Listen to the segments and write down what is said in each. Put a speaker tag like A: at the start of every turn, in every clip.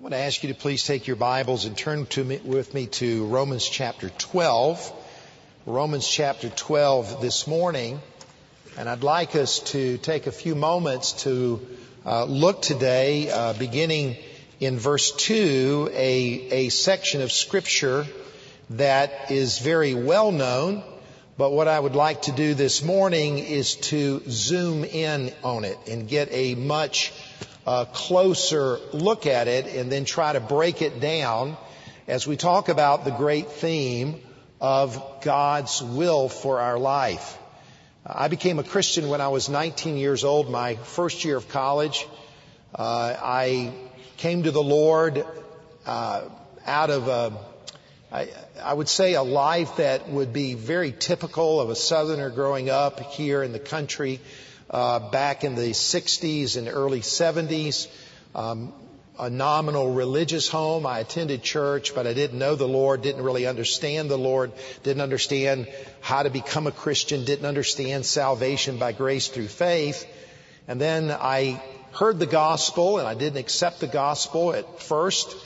A: I'm going to ask you to please take your Bibles and turn me, with me to Romans chapter 12. Romans chapter 12 this morning. And I'd like us to take a few moments to uh, look today, uh, beginning in verse 2, a, a section of scripture that is very well known. But what I would like to do this morning is to zoom in on it and get a much a closer look at it and then try to break it down as we talk about the great theme of God's will for our life. I became a Christian when I was 19 years old, my first year of college. Uh, I came to the Lord uh, out of a, I, I would say a life that would be very typical of a Southerner growing up here in the country back in the 60s and early 70s. Um, a nominal religious home. I attended church, but I didn't know the Lord, didn't really understand the Lord, didn't understand how to become a Christian, didn't understand salvation by grace through faith. And then I heard the gospel and I didn't accept the gospel at first.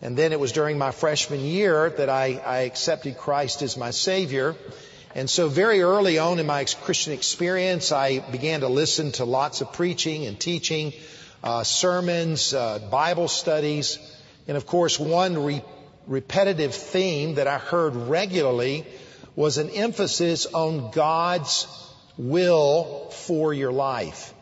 A: And then it was during my freshman year that I, I accepted Christ as my Savior. And so very early on in my Christian experience, I began to listen to lots of preaching and teaching, uh, sermons, uh, Bible studies. And of course, one re- repetitive theme that I heard regularly was an emphasis on God's will for your life.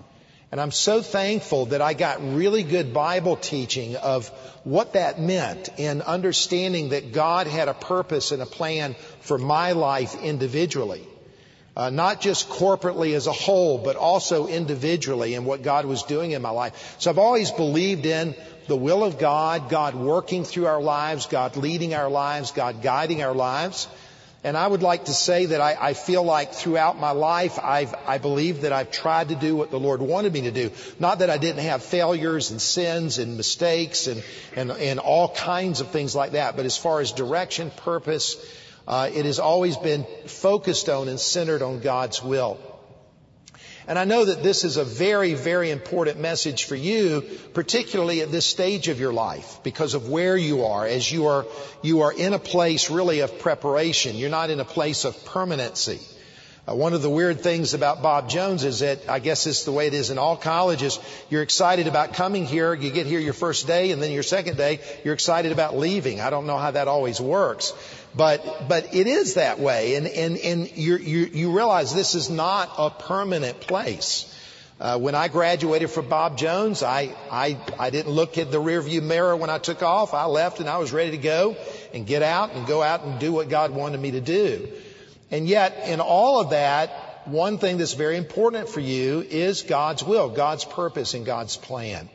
A: And I'm so thankful that I got really good Bible teaching of what that meant in understanding that God had a purpose and a plan for my life individually. Uh, not just corporately as a whole, but also individually and what God was doing in my life. So I've always believed in the will of God, God working through our lives, God leading our lives, God guiding our lives. And I would like to say that I, I feel like throughout my life, I've, I believe that I've tried to do what the Lord wanted me to do. Not that I didn't have failures and sins and mistakes and, and, and all kinds of things like that, but as far as direction, purpose, uh, it has always been focused on and centered on God's will. And I know that this is a very, very important message for you, particularly at this stage of your life, because of where you are, as you are, you are in a place really of preparation. You're not in a place of permanency. Uh, one of the weird things about Bob Jones is that I guess it's the way it is in all colleges. You're excited about coming here. You get here your first day and then your second day, you're excited about leaving. I don't know how that always works. But, but it is that way. And, and, and you you, realize this is not a permanent place. Uh, when I graduated from Bob Jones, I, I, I didn't look at the rearview mirror when I took off. I left and I was ready to go and get out and go out and do what God wanted me to do. And yet, in all of that, one thing that's very important for you is God's will, God's purpose, and God's plan.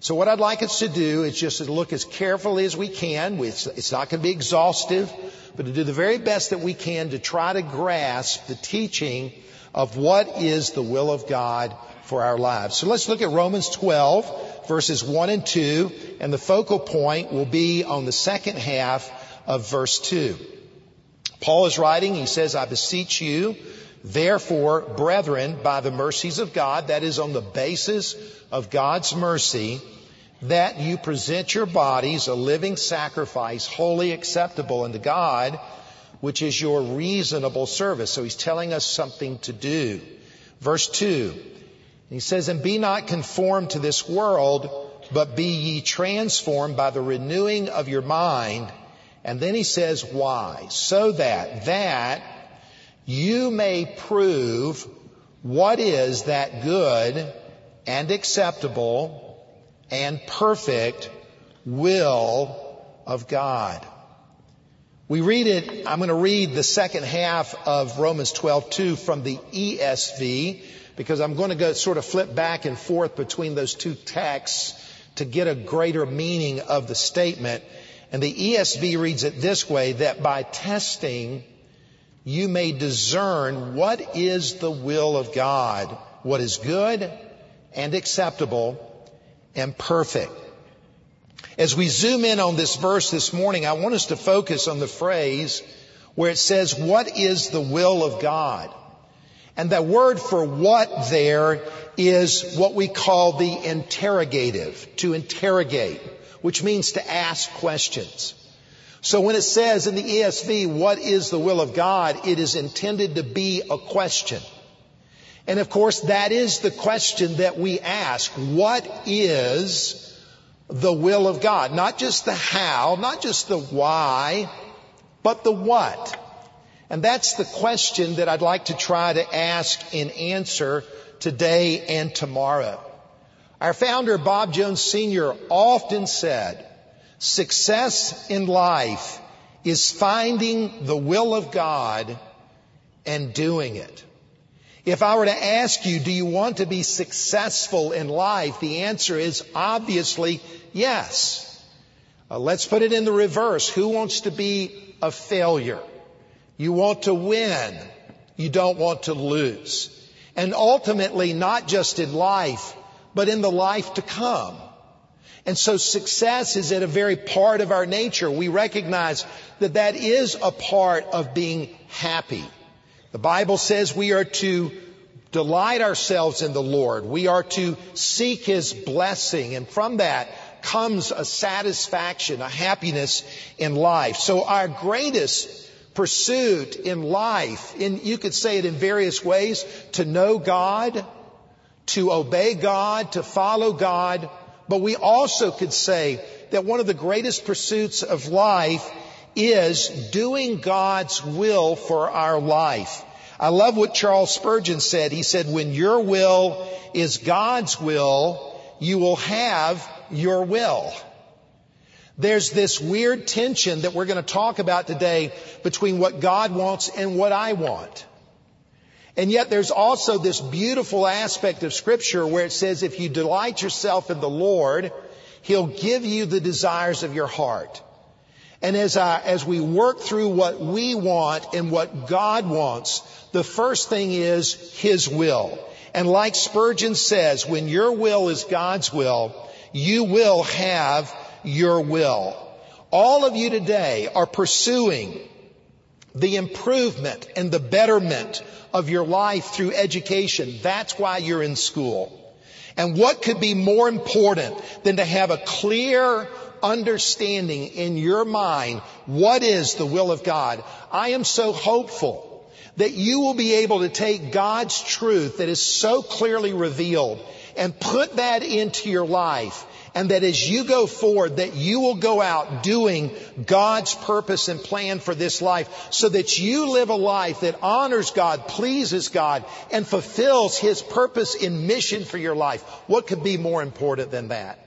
A: So what I'd like us to do is just to look as carefully as we can. It's, not going to be exhaustive, but to do the very best that we can to try to grasp the teaching of what is the will of God for our lives. So let's look at Romans 12 verses 1 and 2 and the focal point will be on the second half of verse 2. Paul is writing, he says, I beseech you, therefore, brethren, by the mercies of God, that is on the basis of God's mercy, that you present your bodies a living sacrifice, wholly acceptable unto God, which is your reasonable service. So he's telling us something to do. Verse 2, he says, And be not conformed to this world, but be ye transformed by the renewing of your mind. And then he says, why? So that, that you may prove what is that good and acceptable and perfect will of God. We read it, I'm going to read the second half of Romans 12:2 from the ESV because I'm going to go sort of flip back and forth between those two texts to get a greater meaning of the statement. And the ESV reads it this way, that by testing, you may discern what is the will of God, what is good and acceptable and perfect. As we zoom in on this verse this morning, I want us to focus on the phrase where it says, what is the will of God? And that word for what there is what we call the interrogative, to interrogate. Which means to ask questions. So when it says in the ESV, what is the will of God, it is intended to be a question. And of course, that is the question that we ask. What is the will of God? Not just the how, not just the why, but the what. And that's the question that I'd like to try to ask and answer today and tomorrow. Our founder, Bob Jones Sr., often said, success in life is finding the will of God and doing it. If I were to ask you, do you want to be successful in life? The answer is obviously yes. Uh, let's put it in the reverse. Who wants to be a failure? You want to win. You don't want to lose. And ultimately, not just in life, but in the life to come. And so success is at a very part of our nature. We recognize that that is a part of being happy. The Bible says we are to delight ourselves in the Lord. We are to seek His blessing. And from that comes a satisfaction, a happiness in life. So our greatest pursuit in life, and you could say it in various ways, to know God, to obey God, to follow God. But we also could say that one of the greatest pursuits of life is doing God's will for our life. I love what Charles Spurgeon said. He said, when your will is God's will, you will have your will. There's this weird tension that we're going to talk about today between what God wants and what I want. And yet there's also this beautiful aspect of scripture where it says if you delight yourself in the Lord, He'll give you the desires of your heart. And as, I, as we work through what we want and what God wants, the first thing is His will. And like Spurgeon says, when your will is God's will, you will have your will. All of you today are pursuing the improvement and the betterment of your life through education. That's why you're in school. And what could be more important than to have a clear understanding in your mind what is the will of God? I am so hopeful that you will be able to take God's truth that is so clearly revealed and put that into your life and that as you go forward that you will go out doing God's purpose and plan for this life so that you live a life that honors God, pleases God, and fulfills His purpose and mission for your life. What could be more important than that?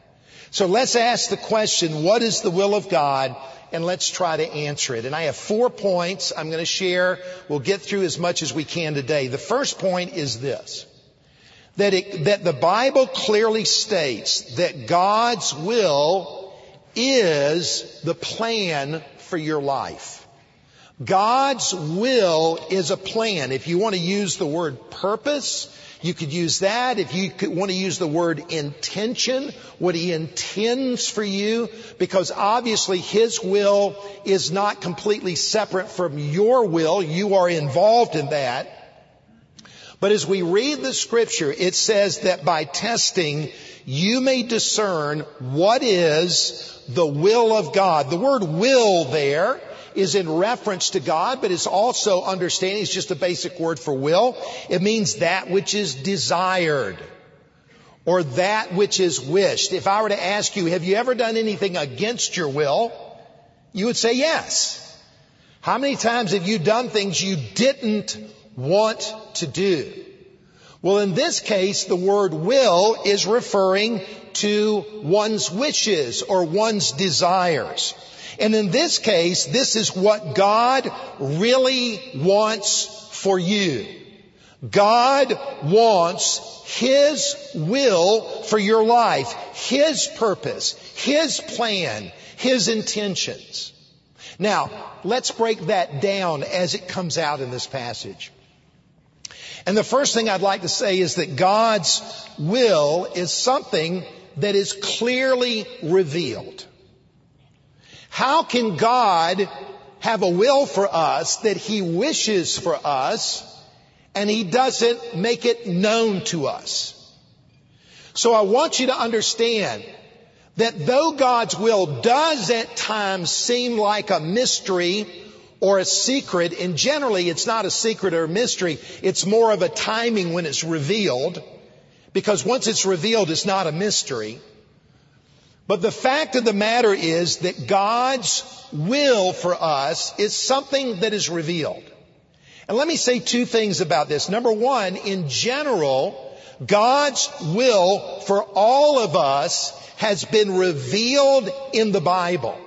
A: So let's ask the question, what is the will of God? And let's try to answer it. And I have four points I'm going to share. We'll get through as much as we can today. The first point is this that, it, that the Bible clearly states that God's will is the plan for your life. God's will is a plan. If you want to use the word purpose, you could use that. If you want to use the word intention, what he intends for you, because obviously his will is not completely separate from your will. You are involved in that. But as we read the scripture, it says that by testing, you may discern what is the will of God. The word will there is in reference to God, but it's also understanding. It's just a basic word for will. It means that which is desired or that which is wished. If I were to ask you, have you ever done anything against your will? You would say yes. How many times have you done things you didn't want to do. Well, in this case, the word will is referring to one's wishes or one's desires. And in this case, this is what God really wants for you. God wants His will for your life, His purpose, His plan, His intentions. Now, let's break that down as it comes out in this passage. And the first thing I'd like to say is that God's will is something that is clearly revealed. How can God have a will for us that He wishes for us and He doesn't make it known to us? So I want you to understand that though God's will does at times seem like a mystery or a secret, and generally it's not a secret or a mystery, it's more of a timing when it's revealed, because once it's revealed, it's not a mystery. But the fact of the matter is that God's will for us is something that is revealed. And let me say two things about this. Number one, in general, God's will for all of us has been revealed in the Bible.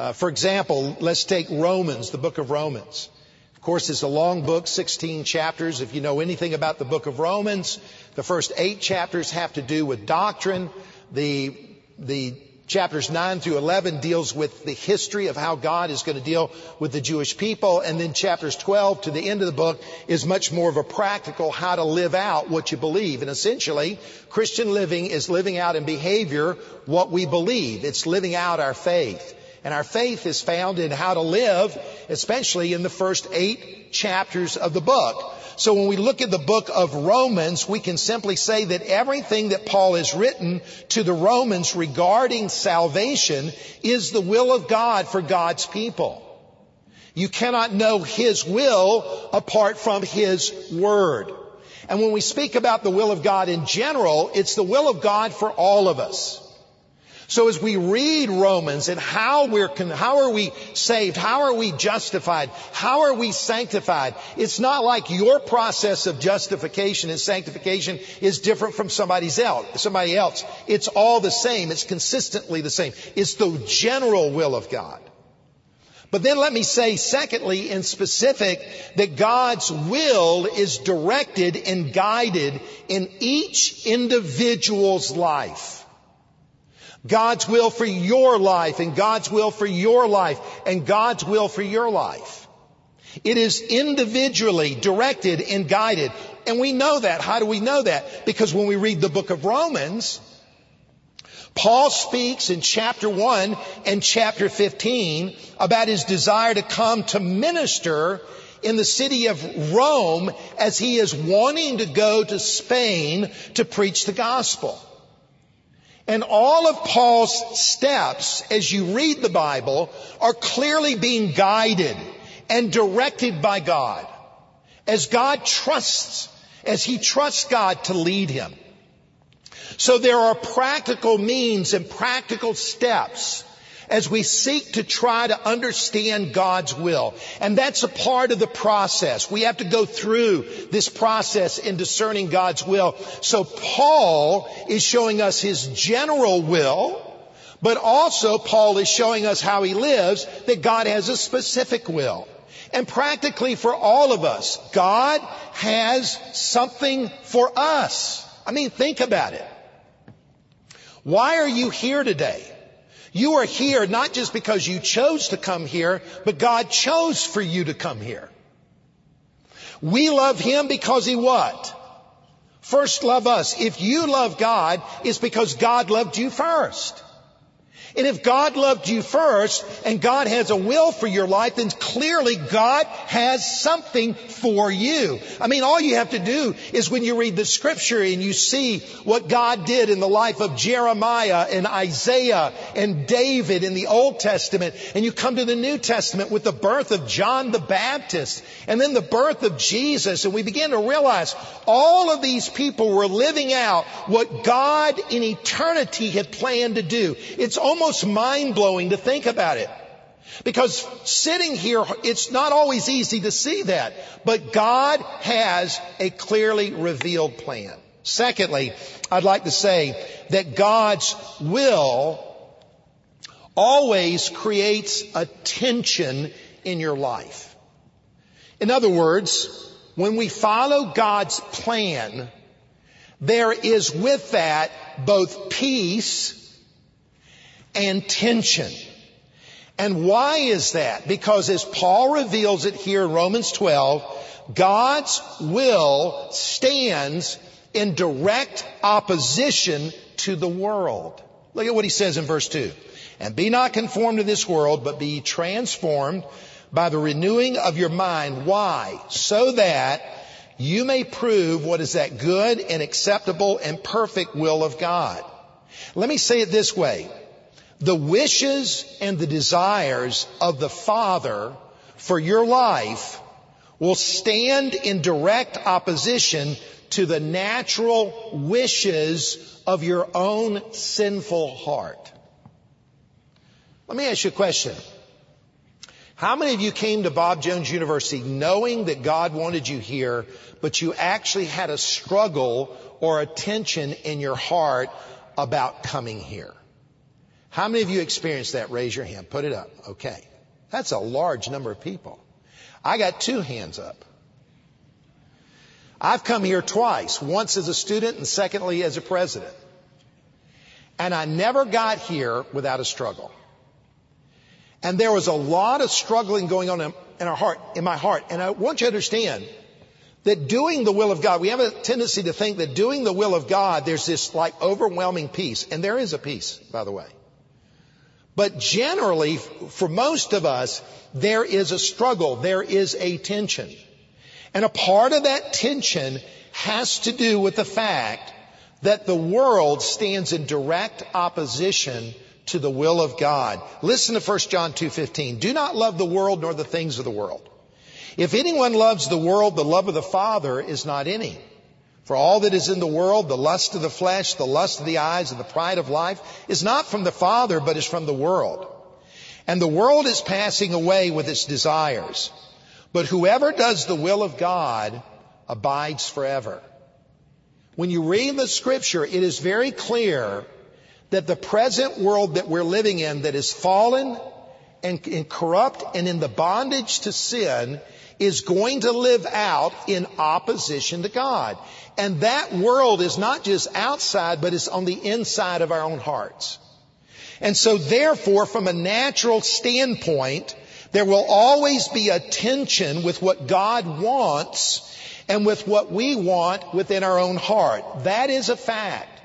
A: Uh, for example, let's take Romans, the book of Romans. Of course, it's a long book, 16 chapters. If you know anything about the book of Romans, the first eight chapters have to do with doctrine. The, the chapters 9 through 11 deals with the history of how God is going to deal with the Jewish people. And then chapters 12 to the end of the book is much more of a practical how to live out what you believe. And essentially, Christian living is living out in behavior what we believe. It's living out our faith. And our faith is found in how to live, especially in the first eight chapters of the book. So when we look at the book of Romans, we can simply say that everything that Paul has written to the Romans regarding salvation is the will of God for God's people. You cannot know His will apart from His Word. And when we speak about the will of God in general, it's the will of God for all of us. So as we read Romans and how we're, how are we saved? How are we justified? How are we sanctified? It's not like your process of justification and sanctification is different from somebody's else, somebody else. It's all the same. It's consistently the same. It's the general will of God. But then let me say, secondly, in specific, that God's will is directed and guided in each individual's life. God's will for your life and God's will for your life and God's will for your life. It is individually directed and guided. And we know that. How do we know that? Because when we read the book of Romans, Paul speaks in chapter 1 and chapter 15 about his desire to come to minister in the city of Rome as he is wanting to go to Spain to preach the gospel. And all of Paul's steps as you read the Bible are clearly being guided and directed by God. As God trusts, as he trusts God to lead him. So there are practical means and practical steps as we seek to try to understand God's will. And that's a part of the process. We have to go through this process in discerning God's will. So Paul is showing us his general will, but also Paul is showing us how he lives, that God has a specific will. And practically for all of us, God has something for us. I mean, think about it. Why are you here today? You are here not just because you chose to come here, but God chose for you to come here. We love Him because He what? First love us. If you love God, it's because God loved you first. And if God loved you first and God has a will for your life, then clearly God has something for you. I mean, all you have to do is when you read the scripture and you see what God did in the life of Jeremiah and Isaiah and David in the Old Testament, and you come to the New Testament with the birth of John the Baptist and then the birth of Jesus, and we begin to realize all of these people were living out what God in eternity had planned to do. It's almost almost mind blowing to think about it. Because sitting here, it's not always easy to see that. But God has a clearly revealed plan. Secondly, I'd like to say that God's will always creates a tension in your life. In other words, when we follow God's plan, there is with that both peace and tension. And why is that? Because as Paul reveals it here in Romans 12, God's will stands in direct opposition to the world. Look at what he says in verse 2. And be not conformed to this world, but be transformed by the renewing of your mind. Why? So that you may prove what is that good and acceptable and perfect will of God. Let me say it this way. The wishes and the desires of the Father for your life will stand in direct opposition to the natural wishes of your own sinful heart. Let me ask you a question. How many of you came to Bob Jones University knowing that God wanted you here, but you actually had a struggle or a tension in your heart about coming here? How many of you experienced that? Raise your hand. Put it up. Okay. That's a large number of people. I got two hands up. I've come here twice, once as a student and secondly as a president. And I never got here without a struggle. And there was a lot of struggling going on in, our heart, in my heart. And I want you to understand that doing the will of God, we have a tendency to think that doing the will of God, there's this like overwhelming peace. And there is a peace, by the way. But generally, for most of us, there is a struggle. There is a tension. And a part of that tension has to do with the fact that the world stands in direct opposition to the will of God. Listen to 1 John 2:15. Do not love the world nor the things of the world. If anyone loves the world, the love of the Father is not in him. For all that is in the world, the lust of the flesh, the lust of the eyes, and the pride of life, is not from the Father, but is from the world. And the world is passing away with its desires. But whoever does the will of God abides forever. When you read the scripture, it is very clear that the present world that we're living in that is fallen and, corrupt and in the bondage to sin is going to live out in opposition to God. And that world is not just outside, but it's on the inside of our own hearts. And so therefore, from a natural standpoint, there will always be a tension with what God wants and with what we want within our own heart. That is a fact.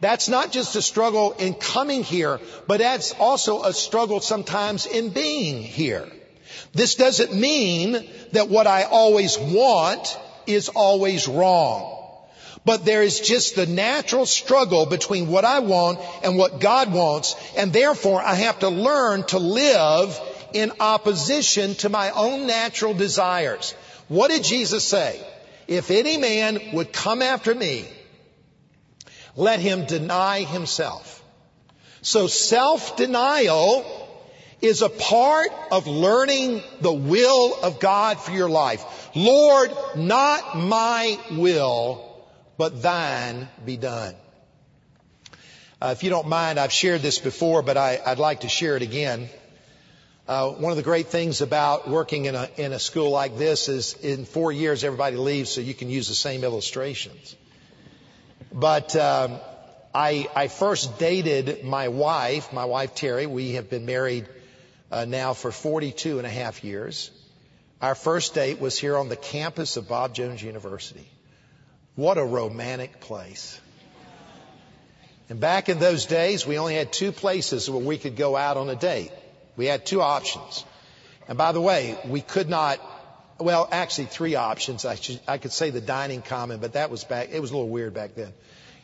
A: That's not just a struggle in coming here, but that's also a struggle sometimes in being here. This doesn't mean that what I always want is always wrong. But there is just the natural struggle between what I want and what God wants, and therefore I have to learn to live in opposition to my own natural desires. What did Jesus say? If any man would come after me, let him deny himself. So self-denial is a part of learning the will of God for your life. Lord, not my will, but thine be done. Uh, if you don't mind, I've shared this before, but I, would like to share it again. Uh, one of the great things about working in a, in a school like this is in four years everybody leaves so you can use the same illustrations. But um, I, I first dated my wife, my wife Terry. We have been married uh, now for 42 and a half years. Our first date was here on the campus of Bob Jones University. What a romantic place. And back in those days, we only had two places where we could go out on a date. We had two options. And by the way, we could not, well, actually three options. I, should, I could say the dining common, but that was back, it was a little weird back then.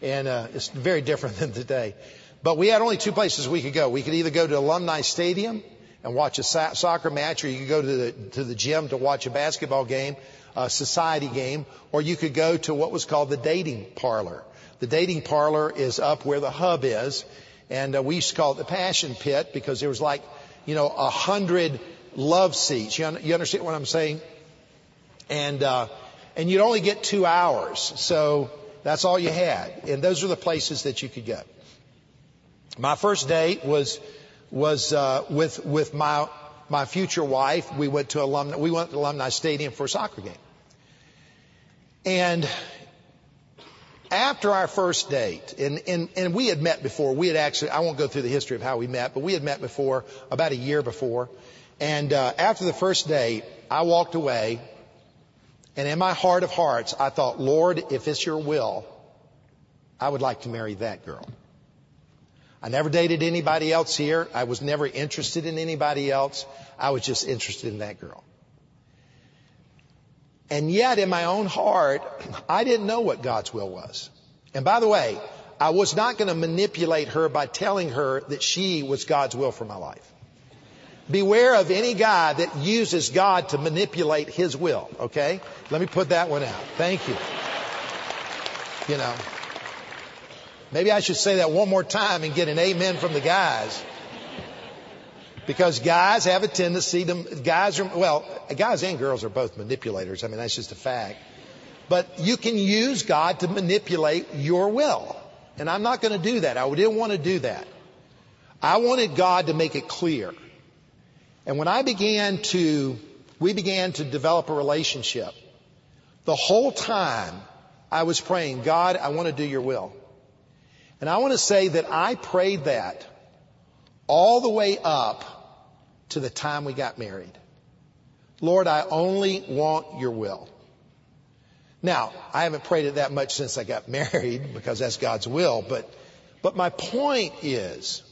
A: And, uh, it's very different than today. But we had only two places we could go. We could either go to Alumni Stadium and watch a soccer match, or you could go to the, to the gym to watch a basketball game, a society game, or you could go to what was called the dating parlor. The dating parlor is up where the hub is, and uh, we used to call it the passion pit because there was like, you know, a hundred love seats. You, un- you understand what I'm saying? And, uh, and you'd only get two hours. So that's all you had. And those are the places that you could go. My first date was was uh, with with my my future wife. We went to alumni. We went to alumni stadium for a soccer game. And after our first date, and, and, and we had met before. We had actually, I won't go through the history of how we met, but we had met before, about a year before. And uh, after the first date, I walked away, and in my heart of hearts, I thought, Lord, if it's your will, I would like to marry that girl. I never dated anybody else here. I was never interested in anybody else. I was just interested in that girl. And yet in my own heart, I didn't know what God's will was. And by the way, I was not going to manipulate her by telling her that she was God's will for my life. Beware of any guy that uses God to manipulate his will, okay? Let me put that one out. Thank you. You know, maybe I should say that one more time and get an amen from the guys. Because guys have a tendency to, guys are, well, guys and girls are both manipulators. I mean, that's just a fact. But you can use God to manipulate your will. And I'm not going to do that. I didn't want to do that. I wanted God to make it clear. And when I began to, we began to develop a relationship, the whole time I was praying, God, I want to do your will. And I want to say that I prayed that all the way up to the time we got married. Lord, I only want your will. Now, I haven't prayed it that much since I got married because that's God's will, but, but my point is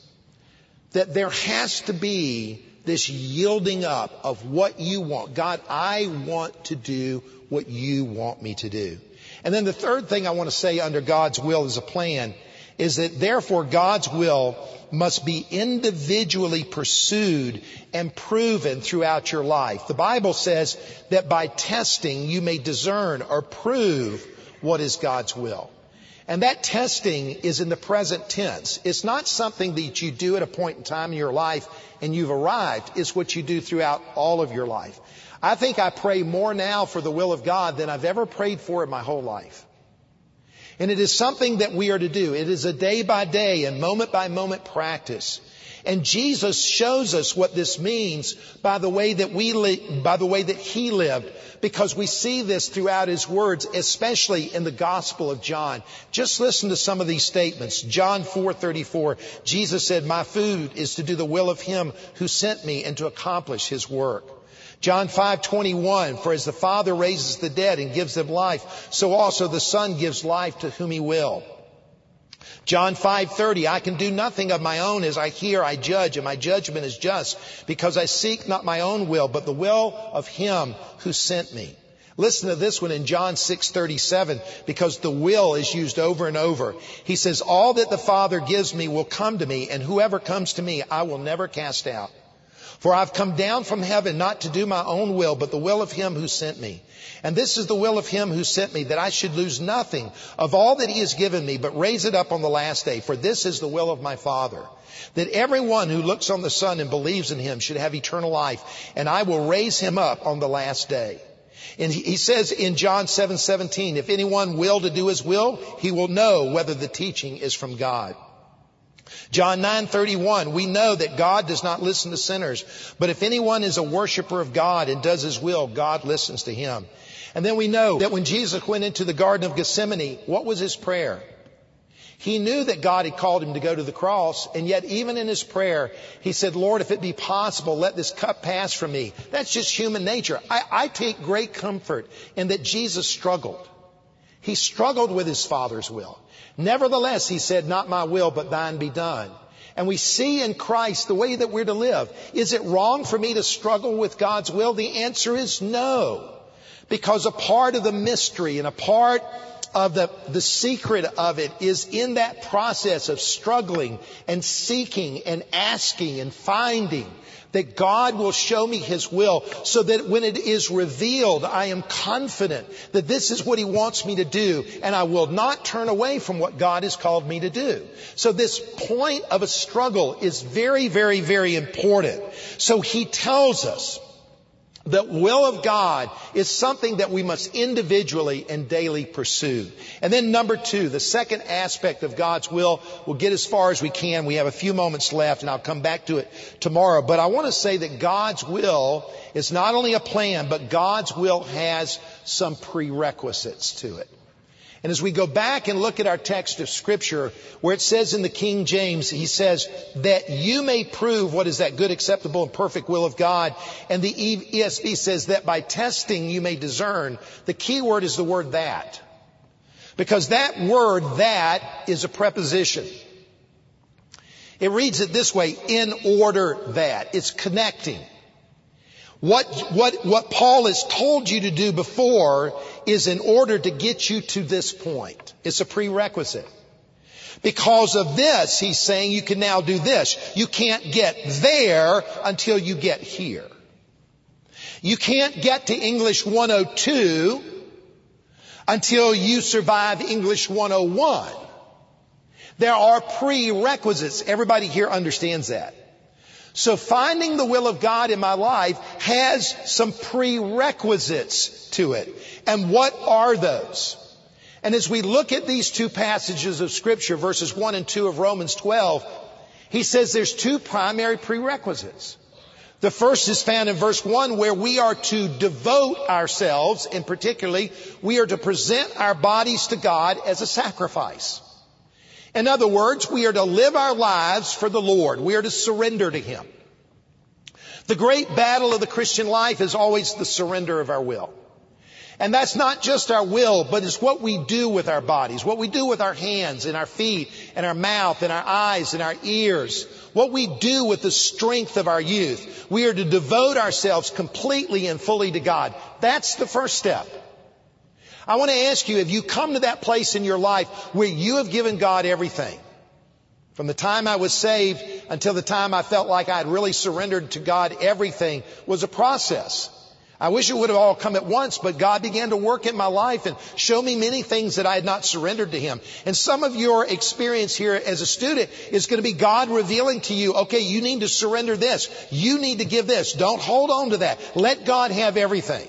A: that there has to be this yielding up of what you want. God, I want to do what you want me to do. And then the third thing I want to say under God's will is a plan is that therefore God's will must be individually pursued and proven throughout your life. The Bible says that by testing you may discern or prove what is God's will. And that testing is in the present tense. It's not something that you do at a point in time in your life and you've arrived. It's what you do throughout all of your life. I think I pray more now for the will of God than I've ever prayed for in my whole life. And it is something that we are to do. It is a day by day and moment by moment practice. And Jesus shows us what this means by the way that we li- by the way that he lived because we see this throughout his words especially in the gospel of John. Just listen to some of these statements. John 4:34 Jesus said, "My food is to do the will of him who sent me and to accomplish his work." John 5:21 For as the Father raises the dead and gives them life, so also the Son gives life to whom he will. John 5:30 I can do nothing of my own as I hear I judge and my judgment is just because I seek not my own will but the will of him who sent me. Listen to this one in John 6:37 because the will is used over and over. He says all that the Father gives me will come to me and whoever comes to me I will never cast out. For I've come down from heaven not to do my own will, but the will of him who sent me. And this is the will of him who sent me, that I should lose nothing of all that he has given me, but raise it up on the last day. For this is the will of my Father, that everyone who looks on the Son and believes in him should have eternal life, and I will raise him up on the last day. And he says in John 7, if anyone will to do his will, he will know whether the teaching is from God. John 9:31 we know that God does not listen to sinners but if anyone is a worshiper of God and does his will God listens to him. And then we know that when Jesus went into the garden of Gethsemane what was his prayer? He knew that God had called him to go to the cross and yet even in his prayer he said Lord if it be possible let this cup pass from me. That's just human nature. I, I take great comfort in that Jesus struggled. He struggled with his Father's will. Nevertheless, he said, not my will, but thine be done. And we see in Christ the way that we're to live. Is it wrong for me to struggle with God's will? The answer is no. Because a part of the mystery and a part of the, the secret of it is in that process of struggling and seeking and asking and finding that God will show me His will so that when it is revealed, I am confident that this is what He wants me to do and I will not turn away from what God has called me to do. So this point of a struggle is very, very, very important. So He tells us the will of God is something that we must individually and daily pursue. And then number two, the second aspect of God's will, we'll get as far as we can. We have a few moments left and I'll come back to it tomorrow. But I want to say that God's will is not only a plan, but God's will has some prerequisites to it. And as we go back and look at our text of scripture, where it says in the King James, he says, that you may prove what is that good, acceptable, and perfect will of God. And the ESV says that by testing you may discern. The key word is the word that. Because that word, that, is a preposition. It reads it this way, in order that. It's connecting. What, what, what Paul has told you to do before is in order to get you to this point. It's a prerequisite. Because of this, he's saying you can now do this. You can't get there until you get here. You can't get to English 102 until you survive English 101. There are prerequisites. Everybody here understands that. So finding the will of God in my life has some prerequisites to it. And what are those? And as we look at these two passages of scripture, verses 1 and 2 of Romans 12, he says there's two primary prerequisites. The first is found in verse 1 where we are to devote ourselves, and particularly, we are to present our bodies to God as a sacrifice. In other words, we are to live our lives for the Lord. We are to surrender to Him. The great battle of the Christian life is always the surrender of our will. And that's not just our will, but it's what we do with our bodies, what we do with our hands and our feet and our mouth and our eyes and our ears, what we do with the strength of our youth. We are to devote ourselves completely and fully to God. That's the first step. I want to ask you, have you come to that place in your life where you have given God everything? From the time I was saved until the time I felt like I had really surrendered to God, everything was a process. I wish it would have all come at once, but God began to work in my life and show me many things that I had not surrendered to Him. And some of your experience here as a student is going to be God revealing to you, okay, you need to surrender this. You need to give this. Don't hold on to that. Let God have everything.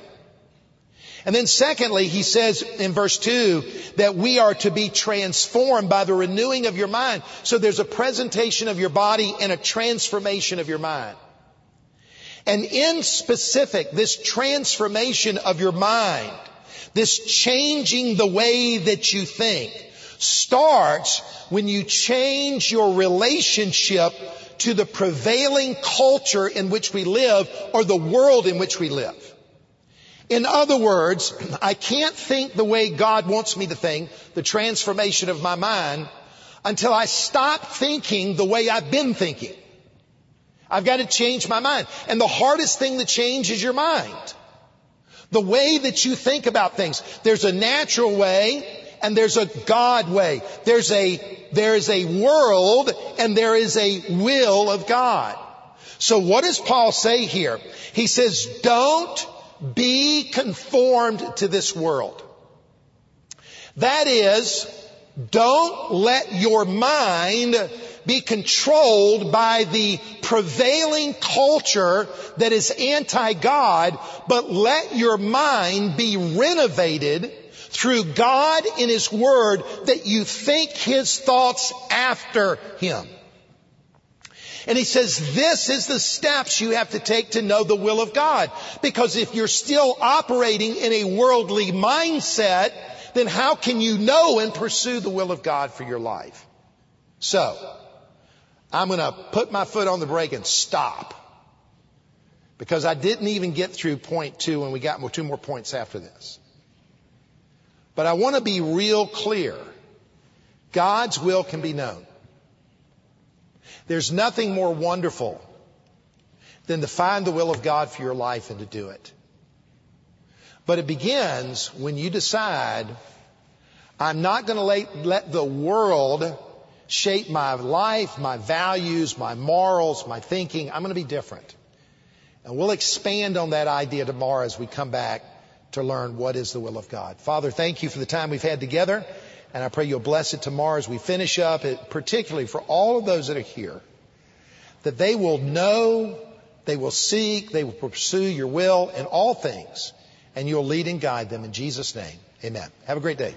A: And then secondly, he says in verse 2 that we are to be transformed by the renewing of your mind. So there's a presentation of your body and a transformation of your mind. And in specific, this transformation of your mind, this changing the way that you think, starts when you change your relationship to the prevailing culture in which we live or the world in which we live. In other words, I can't think the way God wants me to think, the transformation of my mind, until I stop thinking the way I've been thinking. I've got to change my mind. And the hardest thing to change is your mind. The way that you think about things. There's a natural way and there's a God way. There's a, there is a world and there is a will of God. So what does Paul say here? He says, don't be conformed to this world. That is, don't let your mind be controlled by the prevailing culture that is anti-God, but let your mind be renovated through God in His Word that you think His thoughts after Him. And he says this is the steps you have to take to know the will of God. Because if you're still operating in a worldly mindset, then how can you know and pursue the will of God for your life? So, I'm going to put my foot on the brake and stop. Because I didn't even get through point two and we got two more points after this. But I want to be real clear. God's will can be known. There's nothing more wonderful than to find the will of God for your life and to do it. But it begins when you decide, I'm not going to let, the world shape my life, my values, my morals, my thinking. I'm going to be different. And we'll expand on that idea tomorrow as we come back to learn what is the will of God. Father, thank you for the time we've had together. And I pray you'll bless it tomorrow as we finish up, particularly for all of those that are here, that they will know, they will seek, they will pursue your will in all things, and you'll lead and guide them in Jesus' name. Amen. Have a great day.